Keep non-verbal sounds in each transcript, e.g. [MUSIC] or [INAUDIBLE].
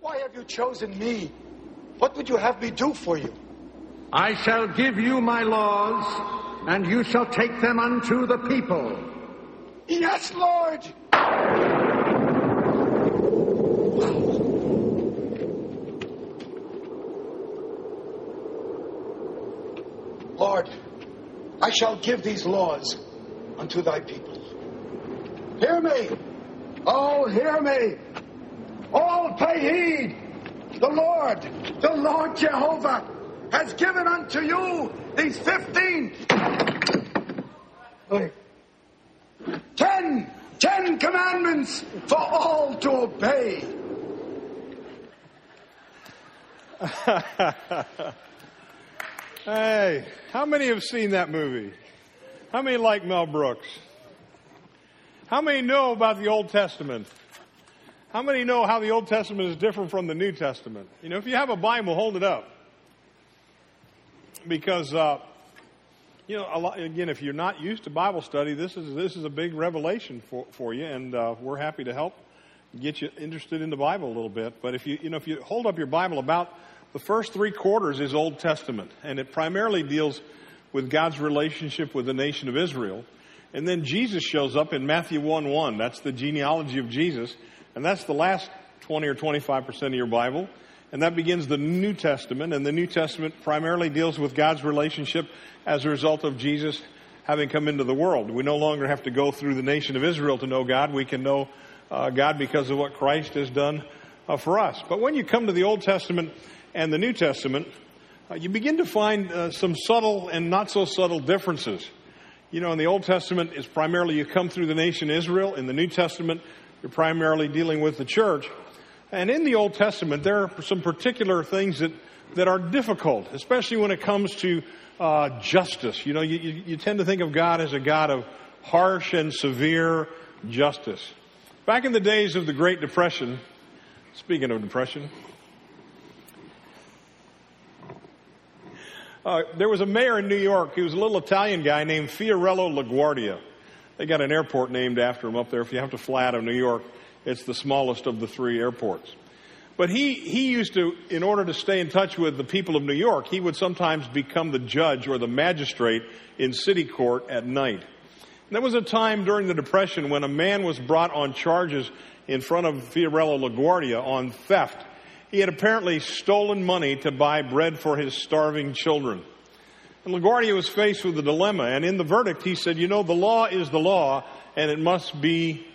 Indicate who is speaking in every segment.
Speaker 1: Why have you chosen me? What would you have me do for you?
Speaker 2: I shall give you my laws, and you shall take them unto the people.
Speaker 1: Yes, Lord! Lord, I shall give these laws unto thy people. Hear me! Oh, hear me! All pay heed! The Lord, the Lord Jehovah, has given unto you these fifteen. Ten, ten commandments for all to obey. [LAUGHS]
Speaker 3: Hey, how many have seen that movie? How many like Mel Brooks? How many know about the Old Testament? How many know how the Old Testament is different from the New Testament? You know, if you have a Bible, hold it up. Because, uh, you know, lot, again, if you're not used to Bible study, this is, this is a big revelation for, for you, and uh, we're happy to help get you interested in the Bible a little bit. But if you, you know, if you hold up your Bible about the first three quarters is Old Testament, and it primarily deals with God's relationship with the nation of Israel. And then Jesus shows up in Matthew 1 1. That's the genealogy of Jesus. And that's the last 20 or 25% of your Bible. And that begins the New Testament. And the New Testament primarily deals with God's relationship as a result of Jesus having come into the world. We no longer have to go through the nation of Israel to know God. We can know uh, God because of what Christ has done uh, for us. But when you come to the Old Testament, and the New Testament, uh, you begin to find uh, some subtle and not so subtle differences. You know, in the Old Testament, it's primarily you come through the nation Israel. In the New Testament, you're primarily dealing with the church. And in the Old Testament, there are some particular things that, that are difficult, especially when it comes to uh, justice. You know, you, you, tend to think of God as a God of harsh and severe justice. Back in the days of the Great Depression, speaking of depression, Uh, there was a mayor in New York. He was a little Italian guy named Fiorello LaGuardia. They got an airport named after him up there. If you have to fly out of New York, it's the smallest of the three airports. But he, he used to, in order to stay in touch with the people of New York, he would sometimes become the judge or the magistrate in city court at night. And there was a time during the Depression when a man was brought on charges in front of Fiorello LaGuardia on theft he had apparently stolen money to buy bread for his starving children. LaGuardia was faced with a dilemma, and in the verdict he said, you know, the law is the law, and it must be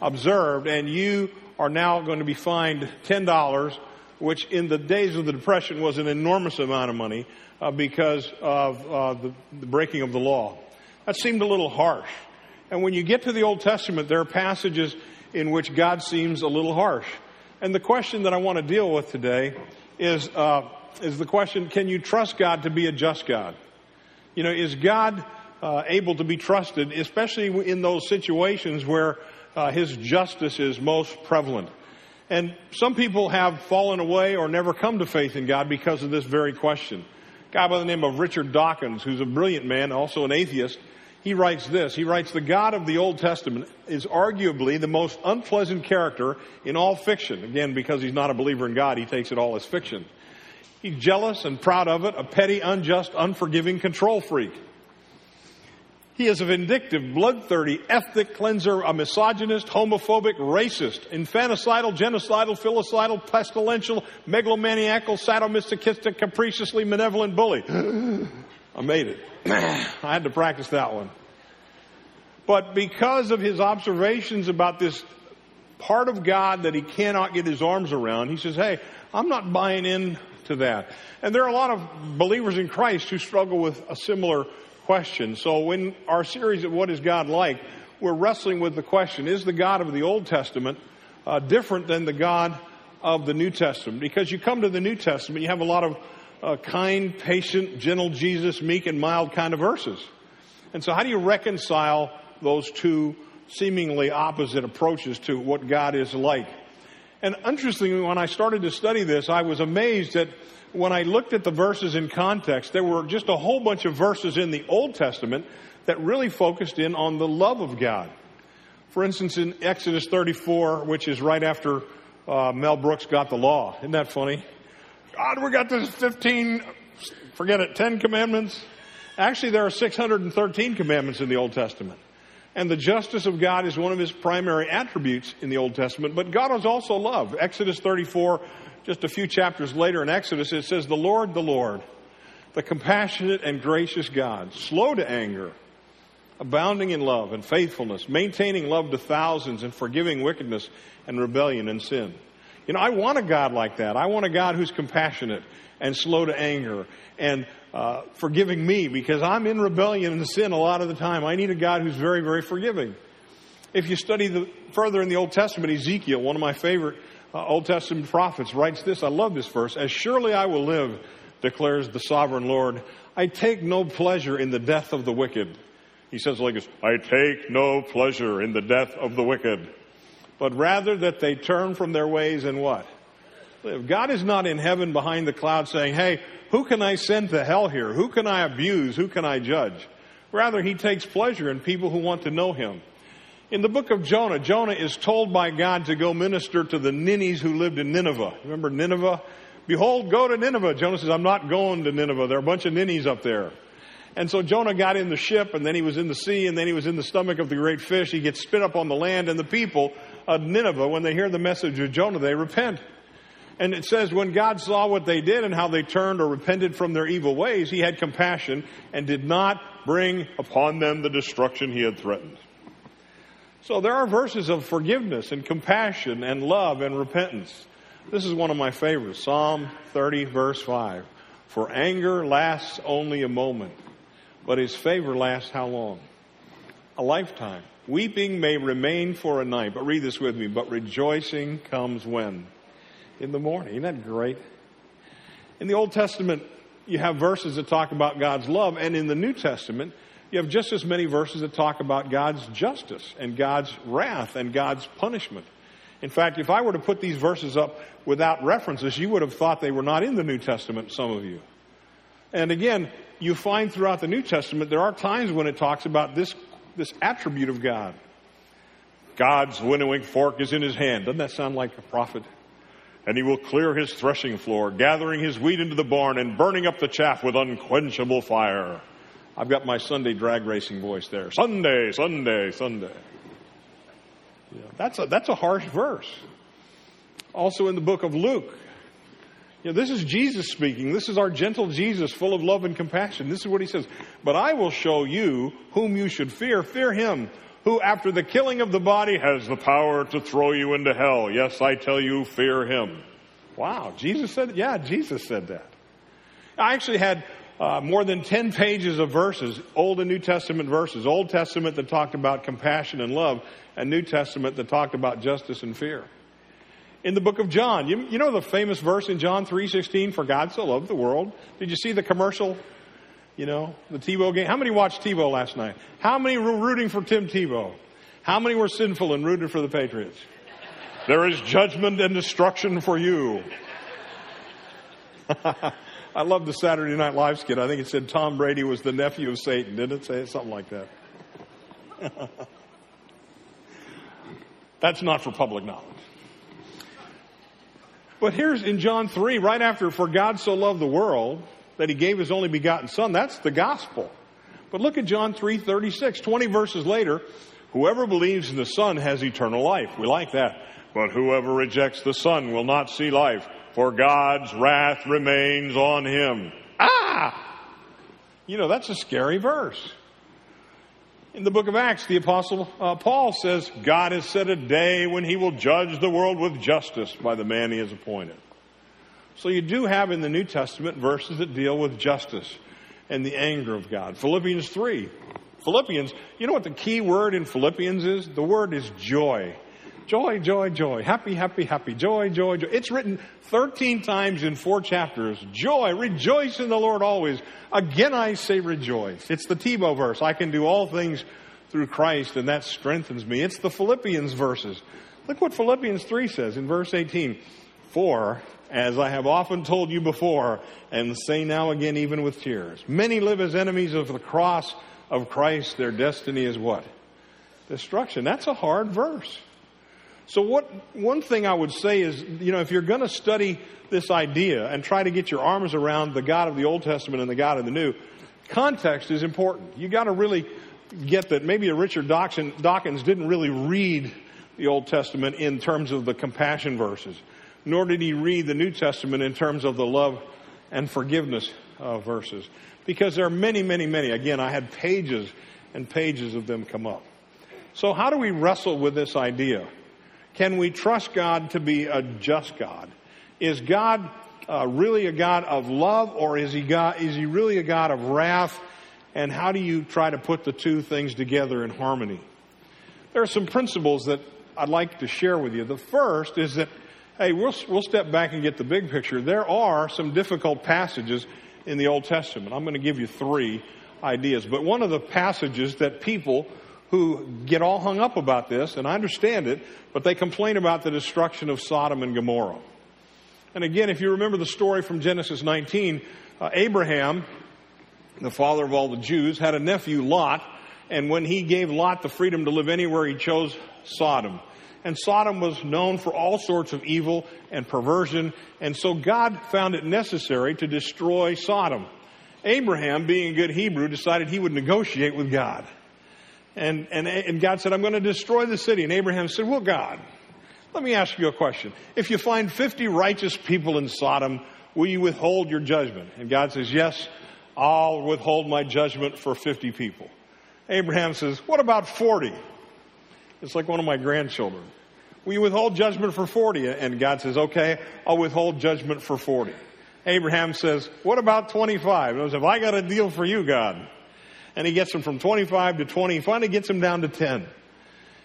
Speaker 3: observed, and you are now going to be fined $10, which in the days of the Depression was an enormous amount of money uh, because of uh, the, the breaking of the law. That seemed a little harsh. And when you get to the Old Testament, there are passages in which God seems a little harsh. And the question that I want to deal with today is, uh, is the question, can you trust God to be a just God? You know, is God uh, able to be trusted, especially in those situations where uh, His justice is most prevalent? And some people have fallen away or never come to faith in God because of this very question. A guy by the name of Richard Dawkins, who's a brilliant man, also an atheist, he writes this. He writes, the God of the Old Testament is arguably the most unpleasant character in all fiction. Again, because he's not a believer in God, he takes it all as fiction. He's jealous and proud of it, a petty, unjust, unforgiving control freak. He is a vindictive, blood-thirsty, ethnic cleanser, a misogynist, homophobic, racist, infanticidal, genocidal, filicidal, pestilential, megalomaniacal, sadomasochistic, capriciously malevolent bully. [GASPS] I made it. [CLEARS THROAT] I had to practice that one. But because of his observations about this part of God that he cannot get his arms around, he says, Hey, I'm not buying into that. And there are a lot of believers in Christ who struggle with a similar question. So in our series of What is God Like, we're wrestling with the question, is the God of the Old Testament uh, different than the God of the New Testament? Because you come to the New Testament, you have a lot of uh, kind, patient, gentle Jesus, meek and mild kind of verses. And so how do you reconcile those two seemingly opposite approaches to what God is like? And interestingly, when I started to study this, I was amazed that when I looked at the verses in context, there were just a whole bunch of verses in the Old Testament that really focused in on the love of God. For instance, in Exodus 34, which is right after uh, Mel Brooks got the law. Isn't that funny? God, we got this 15, forget it, 10 commandments. Actually, there are 613 commandments in the Old Testament. And the justice of God is one of his primary attributes in the Old Testament. But God is also love. Exodus 34, just a few chapters later in Exodus, it says, The Lord, the Lord, the compassionate and gracious God, slow to anger, abounding in love and faithfulness, maintaining love to thousands and forgiving wickedness and rebellion and sin. You know, I want a God like that. I want a God who's compassionate and slow to anger and uh, forgiving me because I'm in rebellion and sin a lot of the time. I need a God who's very, very forgiving. If you study the, further in the Old Testament, Ezekiel, one of my favorite uh, Old Testament prophets, writes this. I love this verse. As surely I will live, declares the sovereign Lord, I take no pleasure in the death of the wicked. He says like this, I take no pleasure in the death of the wicked, but rather that they turn from their ways and what? God is not in heaven behind the cloud saying, hey, who can I send to hell here? Who can I abuse? Who can I judge? Rather, he takes pleasure in people who want to know him. In the book of Jonah, Jonah is told by God to go minister to the ninnies who lived in Nineveh. Remember Nineveh? Behold, go to Nineveh. Jonah says, I'm not going to Nineveh. There are a bunch of ninnies up there. And so Jonah got in the ship, and then he was in the sea, and then he was in the stomach of the great fish. He gets spit up on the land, and the people of Nineveh, when they hear the message of Jonah, they repent. And it says, when God saw what they did and how they turned or repented from their evil ways, he had compassion and did not bring upon them the destruction he had threatened. So there are verses of forgiveness and compassion and love and repentance. This is one of my favorites Psalm 30, verse 5. For anger lasts only a moment, but his favor lasts how long? A lifetime. Weeping may remain for a night, but read this with me. But rejoicing comes when? In the morning. Isn't that great? In the Old Testament, you have verses that talk about God's love, and in the New Testament, you have just as many verses that talk about God's justice and God's wrath and God's punishment. In fact, if I were to put these verses up without references, you would have thought they were not in the New Testament, some of you. And again, you find throughout the New Testament, there are times when it talks about this, this attribute of God. God's winnowing fork is in his hand. Doesn't that sound like a prophet? And he will clear his threshing floor, gathering his wheat into the barn and burning up the chaff with unquenchable fire. I've got my Sunday drag racing voice there. Sunday, Sunday, Sunday. Yeah, that's, a, that's a harsh verse. Also in the book of Luke, you know, this is Jesus speaking. This is our gentle Jesus, full of love and compassion. This is what he says. But I will show you whom you should fear. Fear him who, after the killing of the body, has the power to throw you into hell. Yes, I tell you, fear him. Wow, Jesus said, yeah, Jesus said that. I actually had uh, more than 10 pages of verses, Old and New Testament verses. Old Testament that talked about compassion and love, and New Testament that talked about justice and fear in the book of John. You, you know the famous verse in John 3.16, for God so loved the world. Did you see the commercial? You know, the Tebow game. How many watched Tebow last night? How many were rooting for Tim Tebow? How many were sinful and rooted for the Patriots? There is judgment and destruction for you. [LAUGHS] I love the Saturday Night Live skit. I think it said Tom Brady was the nephew of Satan. Didn't it say something like that? [LAUGHS] That's not for public knowledge. But here's in John 3, right after, for God so loved the world that he gave his only begotten son, that's the gospel. But look at John 3, 36, 20 verses later, whoever believes in the son has eternal life. We like that. But whoever rejects the son will not see life, for God's wrath remains on him. Ah! You know, that's a scary verse. In the book of Acts, the apostle uh, Paul says, God has set a day when he will judge the world with justice by the man he has appointed. So you do have in the New Testament verses that deal with justice and the anger of God. Philippians 3. Philippians, you know what the key word in Philippians is? The word is joy. Joy, joy, joy. Happy, happy, happy. Joy, joy, joy. It's written 13 times in four chapters. Joy, rejoice in the Lord always. Again I say rejoice. It's the Tebow verse. I can do all things through Christ and that strengthens me. It's the Philippians verses. Look what Philippians 3 says in verse 18. For, as I have often told you before, and say now again even with tears, many live as enemies of the cross of Christ. Their destiny is what? Destruction. That's a hard verse. So what, one thing I would say is, you know, if you're going to study this idea and try to get your arms around the God of the Old Testament and the God of the New, context is important. You got to really get that maybe a Richard Dawkins didn't really read the Old Testament in terms of the compassion verses, nor did he read the New Testament in terms of the love and forgiveness uh, verses. Because there are many, many, many. Again, I had pages and pages of them come up. So how do we wrestle with this idea? Can we trust God to be a just God? Is God uh, really a God of love or is he, God, is he really a God of wrath? And how do you try to put the two things together in harmony? There are some principles that I'd like to share with you. The first is that, hey, we'll, we'll step back and get the big picture. There are some difficult passages in the Old Testament. I'm going to give you three ideas. But one of the passages that people who get all hung up about this, and I understand it, but they complain about the destruction of Sodom and Gomorrah. And again, if you remember the story from Genesis 19, uh, Abraham, the father of all the Jews, had a nephew, Lot, and when he gave Lot the freedom to live anywhere, he chose Sodom. And Sodom was known for all sorts of evil and perversion, and so God found it necessary to destroy Sodom. Abraham, being a good Hebrew, decided he would negotiate with God. And, and, and God said, I'm going to destroy the city. And Abraham said, Well, God, let me ask you a question. If you find 50 righteous people in Sodom, will you withhold your judgment? And God says, Yes, I'll withhold my judgment for 50 people. Abraham says, What about 40? It's like one of my grandchildren. You withhold judgment for 40? And God says, Okay, I'll withhold judgment for 40. Abraham says, What about 25? And I says, I got a deal for you, God and he gets them from 25 to 20. He finally gets them down to 10.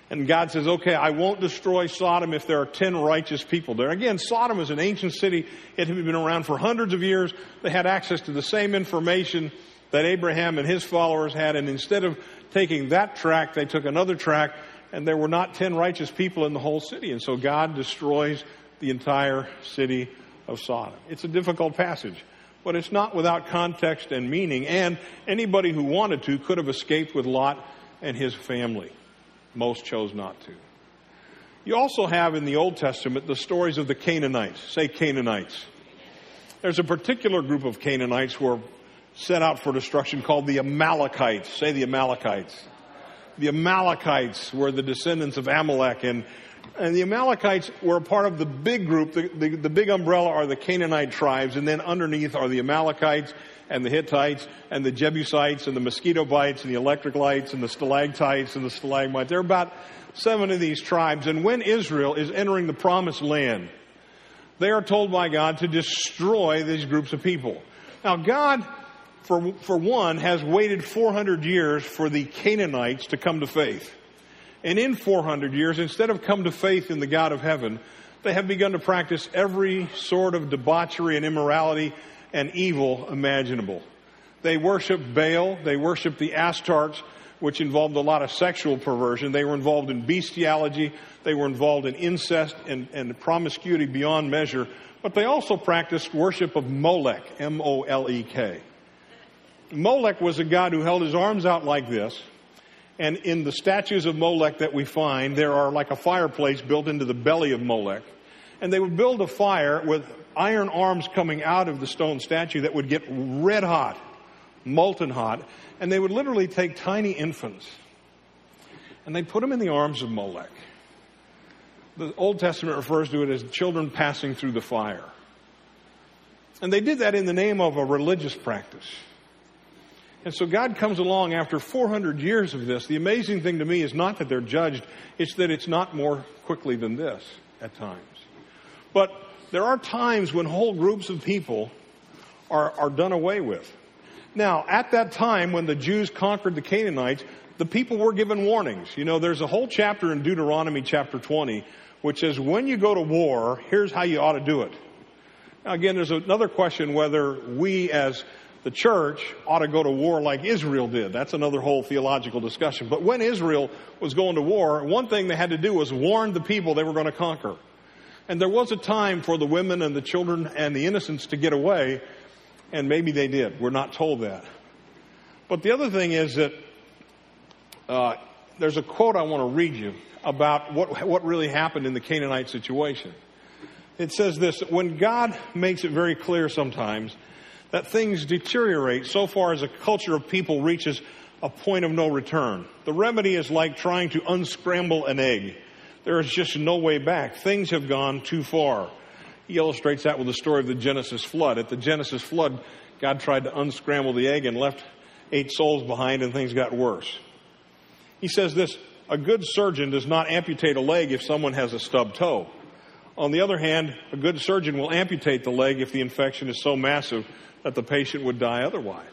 Speaker 3: And God says, okay, I won't destroy Sodom if there are 10 righteous people there. Again, Sodom is an ancient city. It had been around for hundreds of years. They had access to the same information that Abraham and his followers had. And instead of taking that track, they took another track and there were not 10 righteous people in the whole city. And so God destroys the entire city of Sodom. It's a difficult passage but it's not without context and meaning. And anybody who wanted to could have escaped with Lot and his family. Most chose not to. You also have in the Old Testament the stories of the Canaanites. Say Canaanites. There's a particular group of Canaanites who are set out for destruction called the Amalekites. Say the Amalekites. The Amalekites were the descendants of Amalek and and the Amalekites were a part of the big group. The, the, the, big umbrella are the Canaanite tribes, and then underneath are the Amalekites and the Hittites and the Jebusites and the mosquito bites and the electric lights and the stalactites and the stalagmites. There are about seven of these tribes. And when Israel is entering the promised land, they are told by God to destroy these groups of people. Now, God, for, for one, has waited 400 years for the Canaanites to come to faith. And in 400 years, instead of come to faith in the God of heaven, they have begun to practice every sort of debauchery and immorality and evil imaginable. They worship Baal, they worship the Astartes, which involved a lot of sexual perversion. They were involved in bestiality, they were involved in incest and, and promiscuity beyond measure, but they also practiced worship of Molech, M O L E K. Molech was a god who held his arms out like this and in the statues of Molech that we find, there are like a fireplace built into the belly of Molech. And they would build a fire with iron arms coming out of the stone statue that would get red hot, molten hot. And they would literally take tiny infants and they'd put them in the arms of Molech. The Old Testament refers to it as children passing through the fire. And they did that in the name of a religious practice. And so God comes along after 400 years of this. The amazing thing to me is not that they're judged, it's that it's not more quickly than this at times. But there are times when whole groups of people are, are done away with. Now, at that time when the Jews conquered the Canaanites, the people were given warnings. You know, there's a whole chapter in Deuteronomy chapter 20 which says when you go to war, here's how you ought to do it. Now again, there's another question whether we as the church ought to go to war like Israel did. That's another whole theological discussion. But when Israel was going to war, one thing they had to do was warn the people they were going to conquer. And there was a time for the women and the children and the innocents to get away, and maybe they did. We're not told that. But the other thing is that uh, there's a quote I want to read you. about what, what really happened in the Canaanite situation. It says this when God makes it very clear sometimes that things deteriorate so far as a culture of people reaches a point of no return. The remedy is like trying to unscramble an egg. There is just no way back. Things have gone too far. He illustrates that with the story of the Genesis flood. At the Genesis flood, God tried to unscramble the egg and left eight souls behind, and things got worse. He says this a good surgeon does not amputate a leg if someone has a stub toe. On the other hand, a good surgeon will amputate the leg if the infection is so massive that the patient would die otherwise.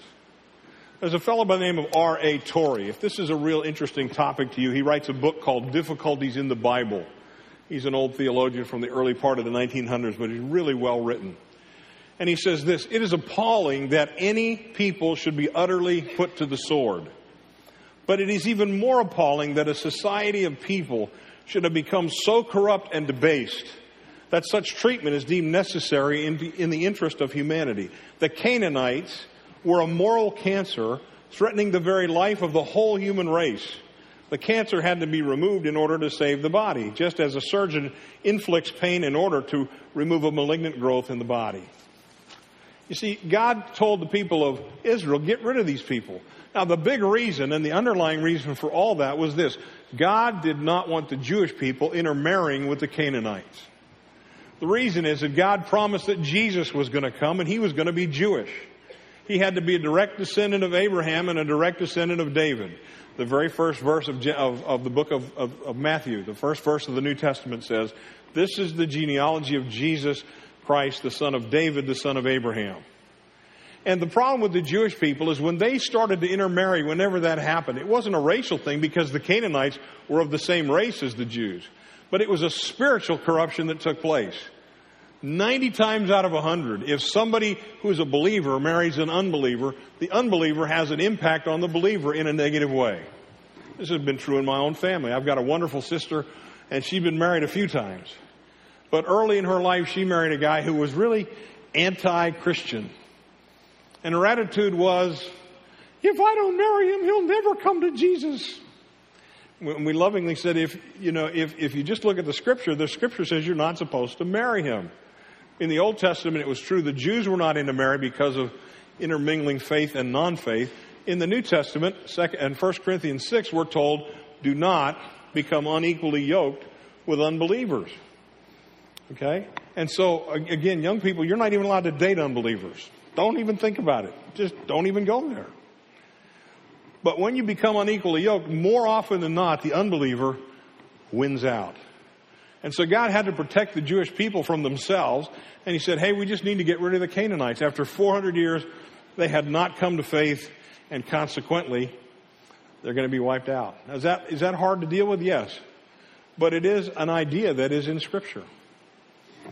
Speaker 3: There's a fellow by the name of R.A. Torrey. If this is a real interesting topic to you, he writes a book called Difficulties in the Bible. He's an old theologian from the early part of the 1900s, but he's really well written. And he says this It is appalling that any people should be utterly put to the sword. But it is even more appalling that a society of people should have become so corrupt and debased that such treatment is deemed necessary in the, in the interest of humanity. The Canaanites were a moral cancer threatening the very life of the whole human race. The cancer had to be removed in order to save the body, just as a surgeon inflicts pain in order to remove a malignant growth in the body. You see, God told the people of Israel, get rid of these people. Now, the big reason and the underlying reason for all that was this God did not want the Jewish people intermarrying with the Canaanites. The reason is that God promised that Jesus was going to come and he was going to be Jewish. He had to be a direct descendant of Abraham and a direct descendant of David. The very first verse of, of, of the book of, of Matthew, the first verse of the New Testament says, This is the genealogy of Jesus Christ, the son of David, the son of Abraham. And the problem with the Jewish people is when they started to intermarry, whenever that happened, it wasn't a racial thing because the Canaanites were of the same race as the Jews, but it was a spiritual corruption that took place. 90 times out of 100, if somebody who is a believer marries an unbeliever, the unbeliever has an impact on the believer in a negative way. This has been true in my own family. I've got a wonderful sister, and she's been married a few times. But early in her life, she married a guy who was really anti Christian. And her attitude was, if I don't marry him, he'll never come to Jesus. We lovingly said, if, you know, if, if you just look at the scripture, the scripture says you're not supposed to marry him. In the Old Testament, it was true the Jews were not into marry because of intermingling faith and non-faith. In the New Testament, and 1 Corinthians 6, we're told, do not become unequally yoked with unbelievers. Okay? And so, again, young people, you're not even allowed to date unbelievers. Don't even think about it. Just don't even go there. But when you become unequally yoked, more often than not, the unbeliever wins out. And so God had to protect the Jewish people from themselves. And he said, hey, we just need to get rid of the Canaanites. After 400 years, they had not come to faith, and consequently, they're going to be wiped out. Now, is that, is that hard to deal with? Yes. But it is an idea that is in Scripture.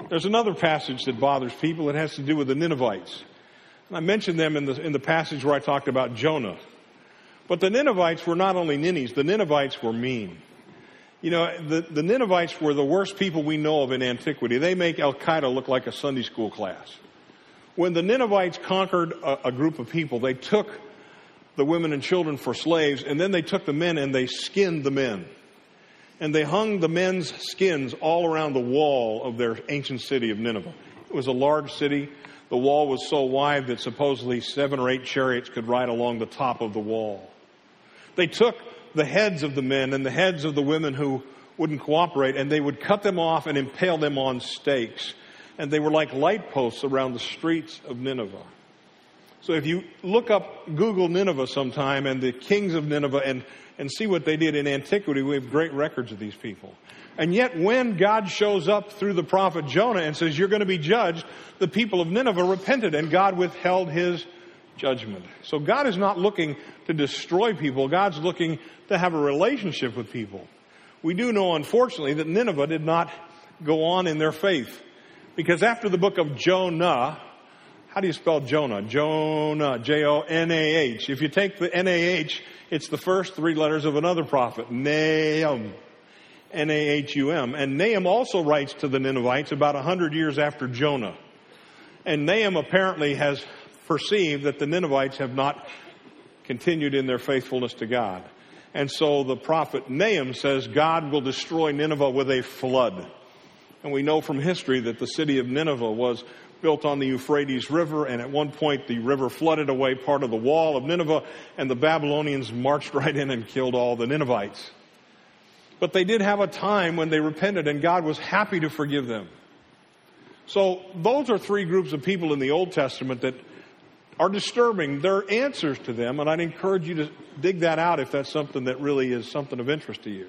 Speaker 3: There's another passage that bothers people. It has to do with the Ninevites. And I mentioned them in the, in the passage where I talked about Jonah. But the Ninevites were not only ninnies, the Ninevites were mean. You know, the, the Ninevites were the worst people we know of in antiquity. They make Al Qaeda look like a Sunday school class. When the Ninevites conquered a, a group of people, they took the women and children for slaves, and then they took the men and they skinned the men. And they hung the men's skins all around the wall of their ancient city of Nineveh. It was a large city. The wall was so wide that supposedly seven or eight chariots could ride along the top of the wall. They took the heads of the men and the heads of the women who wouldn't cooperate, and they would cut them off and impale them on stakes. And they were like light posts around the streets of Nineveh. So if you look up, Google Nineveh sometime and the kings of Nineveh and, and see what they did in antiquity, we have great records of these people. And yet when God shows up through the prophet Jonah and says, you're going to be judged, the people of Nineveh repented and God withheld his judgment. So God is not looking to destroy people. God's looking to have a relationship with people. We do know, unfortunately, that Nineveh did not go on in their faith. Because after the book of Jonah, how do you spell Jonah? Jonah, J-O-N-A-H. If you take the N-A-H, it's the first three letters of another prophet, Nahum. N-A-H-U-M. And Nahum also writes to the Ninevites about a hundred years after Jonah. And Nahum apparently has perceived that the Ninevites have not continued in their faithfulness to God. And so the prophet Nahum says God will destroy Nineveh with a flood. And we know from history that the city of Nineveh was built on the Euphrates River, and at one point the river flooded away part of the wall of Nineveh, and the Babylonians marched [LAUGHS] right in and killed all the Ninevites. But they did have a time when they repented, and God was happy to forgive them. So those are three groups of people in the Old Testament that are disturbing. There are answers to them, and I'd encourage you to dig that out if that's something that really is something of interest to you.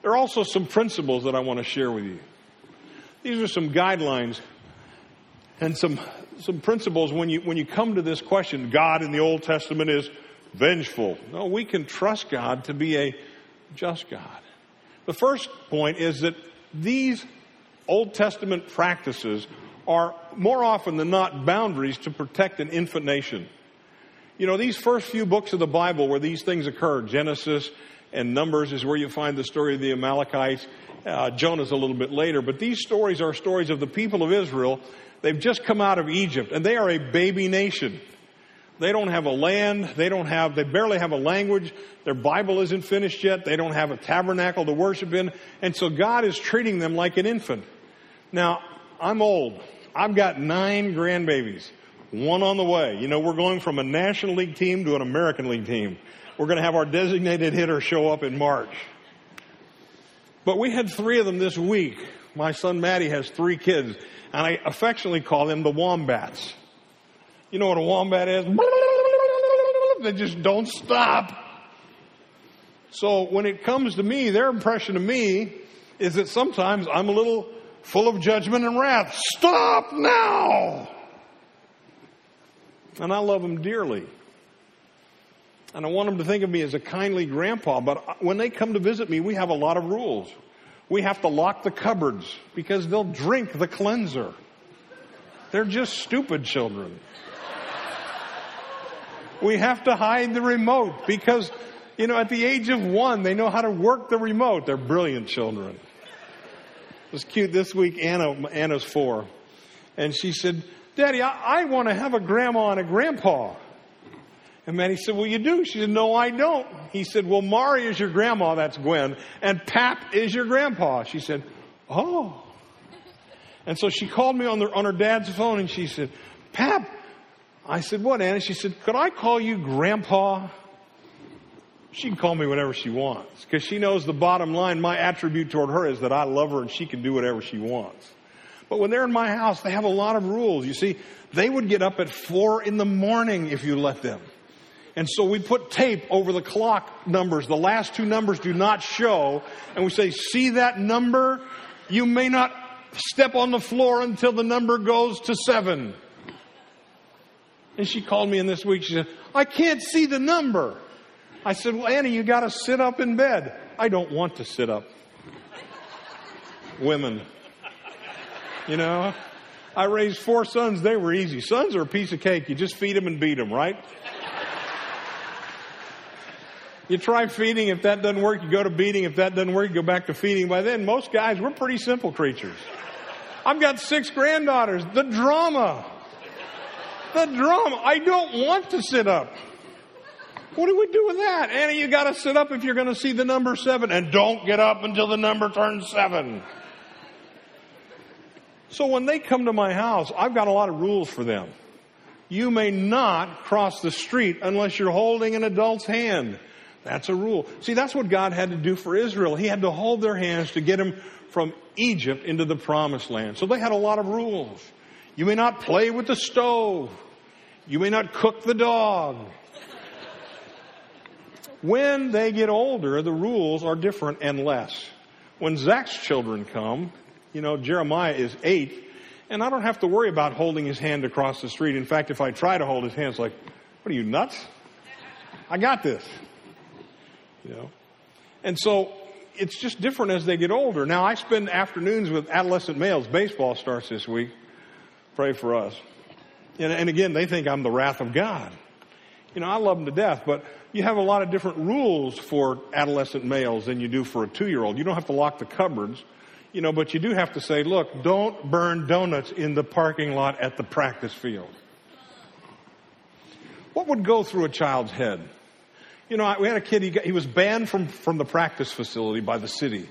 Speaker 3: There are also some principles that I want to share with you. These are some guidelines and some, some principles when you, when you come to this question. God in the Old Testament is vengeful. No, we can trust God to be a just God. The first point is that these Old Testament practices are more often than not boundaries to protect an infant nation. You know, these first few books of the Bible where these things occur, Genesis and Numbers is where you find the story of the Amalekites. Uh, Jonah's a little bit later, but these stories are stories of the people of Israel. They've just come out of Egypt and they are a baby nation. They don't have a land. They don't have, they barely have a language. Their Bible isn't finished yet. They don't have a tabernacle to worship in. And so God is treating them like an infant. Now, I'm old. I've got nine grandbabies, one on the way. You know, we're going from a National League team to an American League team. We're going to have our designated hitter show up in March. But we had three of them this week. My son Maddie has three kids, and I affectionately call them the wombats. You know what a wombat is? They just don't stop. So when it comes to me, their impression of me is that sometimes I'm a little full of judgment and wrath. Stop now! And I love them dearly. And I want them to think of me as a kindly grandpa, but when they come to visit me, we have a lot of rules. We have to lock the cupboards because they'll drink the cleanser. They're just stupid children. We have to hide the remote because, you know, at the age of one, they know how to work the remote. They're brilliant children. Was cute this week. Anna, Anna's four. And she said, Daddy, I, I want to have a grandma and a grandpa. And Maddie said, Well, you do. She said, No, I don't. He said, Well, Mari is your grandma, that's Gwen, and Pap is your grandpa. She said, Oh. And so she called me on, the, on her dad's phone and she said, Pap. I said, What, Anna? She said, Could I call you grandpa? She can call me whatever she wants because she knows the bottom line, my attribute toward her is that I love her and she can do whatever she wants. But when they're in my house, they have a lot of rules. You see, they would get up at four in the morning if you let them. And so we put tape over the clock numbers. The last two numbers do not show. And we say, see that number? You may not step on the floor until the number goes to seven. And she called me in this week. She said, I can't see the number. I said, Well, Annie, you got to sit up in bed. I don't want to sit up. Women. You know, I raised four sons. They were easy. Sons are a piece of cake. You just feed them and beat them, right? You try feeding. If that doesn't work, you go to beating. If that doesn't work, you go back to feeding. By then, most guys, we're pretty simple creatures. I've got six granddaughters. The drama. The drama. I don't want to sit up. What do we do with that? Annie, you gotta sit up if you're gonna see the number seven and don't get up until the number turns seven. So when they come to my house, I've got a lot of rules for them. You may not cross the street unless you're holding an adult's hand. That's a rule. See, that's what God had to do for Israel. He had to hold their hands to get them from Egypt into the promised land. So they had a lot of rules. You may not play with the stove. You may not cook the dog. When they get older, the rules are different and less. When Zach's children come, you know, Jeremiah is eight, and I don't have to worry about holding his hand across the street. In fact, if I try to hold his hand, it's like, what are you, nuts? I got this. You know? And so it's just different as they get older. Now, I spend afternoons with adolescent males. Baseball starts this week. Pray for us. And, and again, they think I'm the wrath of God. You know, I love them to death, but you have a lot of different rules for adolescent males than you do for a two year old. You don't have to lock the cupboards, you know, but you do have to say, look, don't burn donuts in the parking lot at the practice field. What would go through a child's head? You know, we had a kid, he, got, he was banned from, from the practice facility by the city.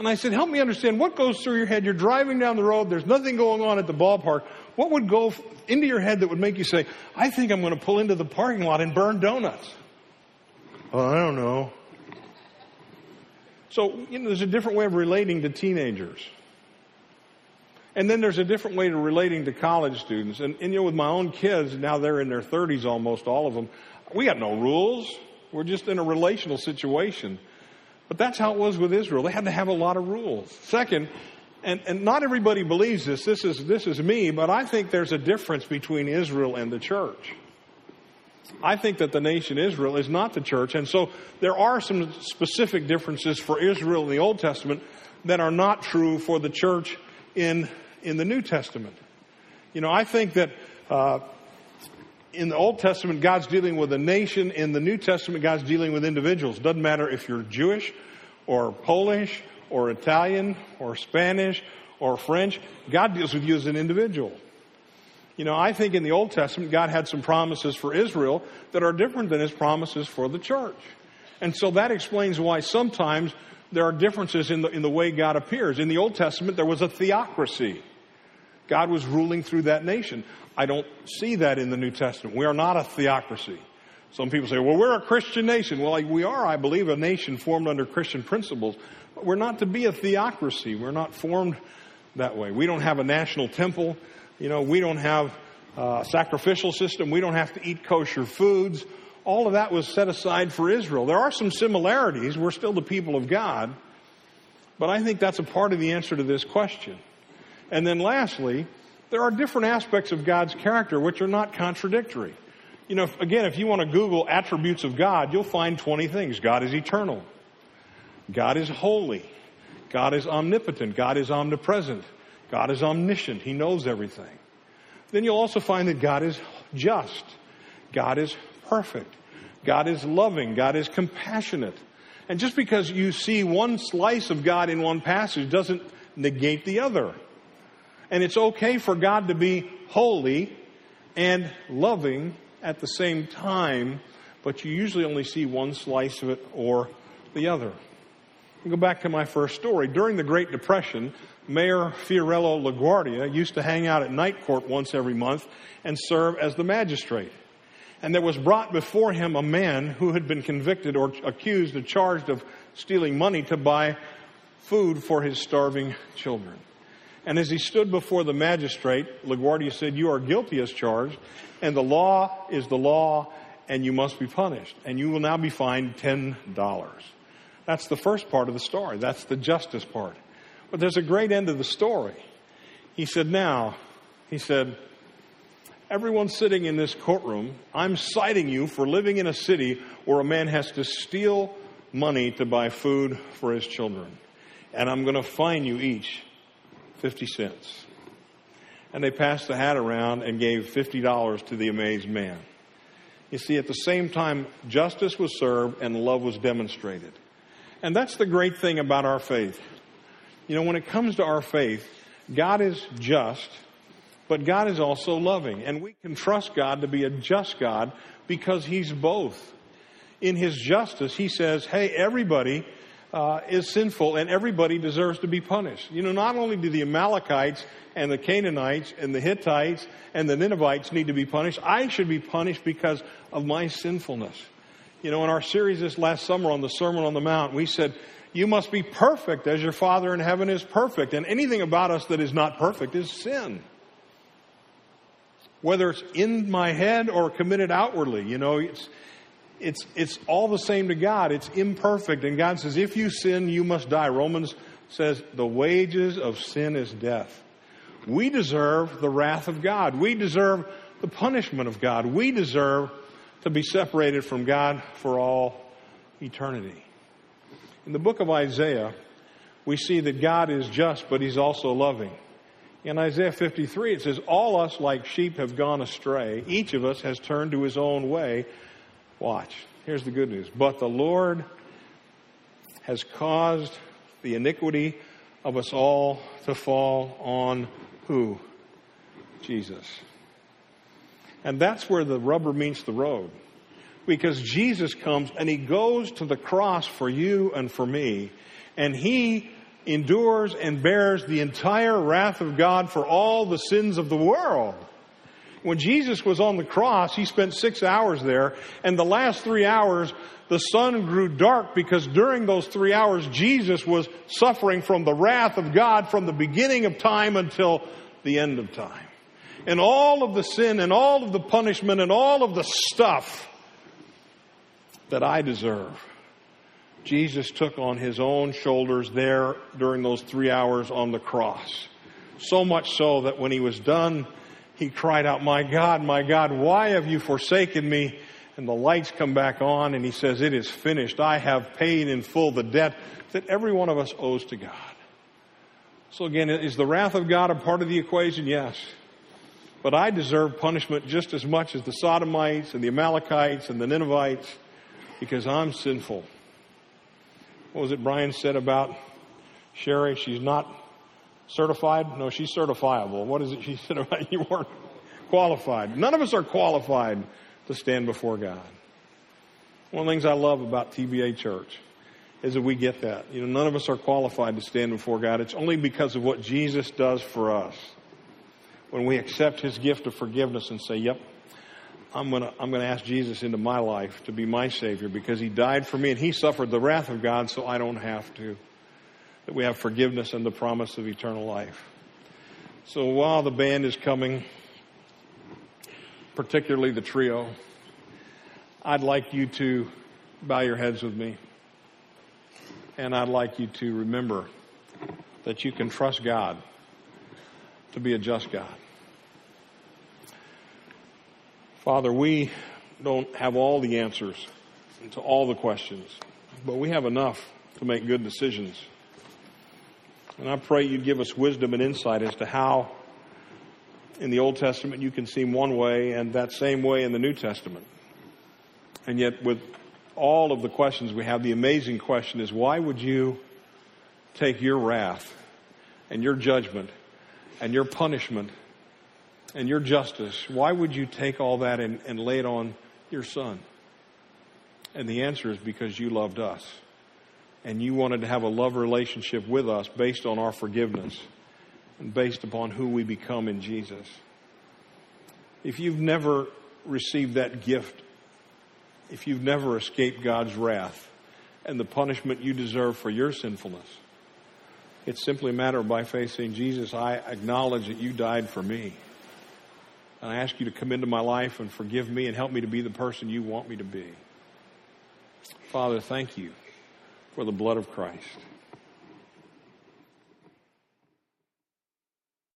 Speaker 3: And I said, help me understand what goes through your head. You're driving down the road. There's nothing going on at the ballpark. What would go into your head that would make you say, I think I'm going to pull into the parking lot and burn donuts? Oh, I don't know. So, you know, there's a different way of relating to teenagers. And then there's a different way to relating to college students. And, and, you know, with my own kids, now they're in their 30s almost, all of them, we got no rules. We're just in a relational situation. But that's how it was with Israel. They had to have a lot of rules. Second, and, and not everybody believes this. This is, this is me, but I think there's a difference between Israel and the church. I think that the nation Israel is not the church. And so there are some specific differences for Israel in the Old Testament that are not true for the church in, in the New Testament. You know, I think that uh, in the Old Testament, God's dealing with a nation. In the New Testament, God's dealing with individuals. Doesn't matter if you're Jewish or Polish or Italian or Spanish or French. God deals with you as an individual. You know, I think in the Old Testament, God had some promises for Israel that are different than his promises for the church. And so that explains why sometimes there are differences in the, in the way God appears. In the Old Testament, there was a theocracy. God was ruling through that nation. I don't see that in the New Testament. We are not a theocracy. Some people say, well, we're a Christian nation. Well, we are, I believe, a nation formed under Christian principles. But we're not to be a theocracy. We're not formed that way. We don't have a national temple. You know, we don't have a sacrificial system. We don't have to eat kosher foods. All of that was set aside for Israel. There are some similarities. We're still the people of God. But I think that's a part of the answer to this question. And then lastly, there are different aspects of God's character which are not contradictory. You know, again, if you want to Google attributes of God, you'll find 20 things. God is eternal. God is holy. God is omnipotent. God is omnipresent. God is omniscient. He knows everything. Then you'll also find that God is just. God is perfect. God is loving. God is compassionate. And just because you see one slice of God in one passage doesn't negate the other. And it's okay for God to be holy and loving at the same time, but you usually only see one slice of it or the other. Go back to my first story. During the Great Depression, Mayor Fiorello LaGuardia used to hang out at night court once every month and serve as the magistrate. And there was brought before him a man who had been convicted or accused or charged of stealing money to buy food for his starving children. And as he stood before the magistrate, LaGuardia said, You are guilty as charged, and the law is the law, and you must be punished. And you will now be fined $10. That's the first part of the story. That's the justice part. But there's a great end of the story. He said, Now, he said, Everyone sitting in this courtroom, I'm citing you for living in a city where a man has to steal money to buy food for his children. And I'm going to fine you each 50 cents. And they passed the hat around and gave $50 to the amazed man. You see, at the same time, justice was served and love was demonstrated. And that's the great thing about our faith. You know, when it comes to our faith, God is just, but God is also loving. And we can trust God to be a just God because He's both. In His justice, He says, hey, everybody uh, is sinful and everybody deserves to be punished. You know, not only do the Amalekites and the Canaanites and the Hittites and the Ninevites need to be punished, I should be punished because of my sinfulness. You know, in our series this last summer on the Sermon on the Mount, we said, you must be perfect as your Father in heaven is perfect. And anything about us that is not perfect is sin. Whether it's in my head or committed outwardly, you know, it's, it's, it's all the same to God. It's imperfect. And God says, if you sin, you must die. Romans says, the wages of sin is death. We deserve the wrath of God. We deserve the punishment of God. We deserve to be separated from God for all eternity. In the book of Isaiah, we see that God is just, but He's also loving. In Isaiah 53, it says, All us like sheep have gone astray. Each of us has turned to his own way Watch. Here's the good news. But the Lord has caused the iniquity of us all to fall on who? Jesus. And that's where the rubber meets the road. because Jesus comes and he goes to the cross for you and for me, and he endures and bears the entire wrath of God for all the sins of the world. When Jesus was on the cross, he spent six hours there, and the last three hours, the sun grew dark because during those three hours, Jesus was suffering from the wrath of God from the beginning of time until the end of time. And all of the sin and all of the punishment and all of the stuff that I deserve, Jesus took on his own shoulders there during those three hours on the cross. So much so that when he was done, he cried out, My God, my God, why have you forsaken me? And the lights come back on and he says, It is finished. I have paid in full the debt that every one of us owes to God. So again, is the wrath of God a part of the equation? Yes. But I deserve punishment just as much as the Sodomites and the Amalekites and the Ninevites because I'm sinful. What was it Brian said about Sherry? She's not Certified? No, she's certifiable. What is it she said about you weren't qualified? None of us are qualified to stand before God. One of the things I love about TBA Church is that we get that. You know, none of us are qualified to stand before God. It's only because of what Jesus does for us. When we accept His gift of forgiveness and say, yep, I'm gonna, I'm gonna ask Jesus into my life to be my Savior because He died for me and He suffered the wrath of God so I don't have to that we have forgiveness and the promise of eternal life. So while the band is coming, particularly the trio, I'd like you to bow your heads with me. And I'd like you to remember that you can trust God to be a just God. Father, we don't have all the answers to all the questions, but we have enough to make good decisions. And I pray you'd give us wisdom and insight as to how in the Old Testament you can seem one way and that same way in the New Testament. And yet, with all of the questions we have, the amazing question is why would you take your wrath and your judgment and your punishment and your justice? Why would you take all that and, and lay it on your son? And the answer is because you loved us and you wanted to have a love relationship with us based on our forgiveness and based upon who we become in Jesus. If you've never received that gift, if you've never escaped God's wrath and the punishment you deserve for your sinfulness, it's simply a matter of by faith saying, Jesus, I acknowledge that you died for me. And I ask you to come into my life and forgive me and help me to be the person you want me to be. Father, thank you for the blood of Christ.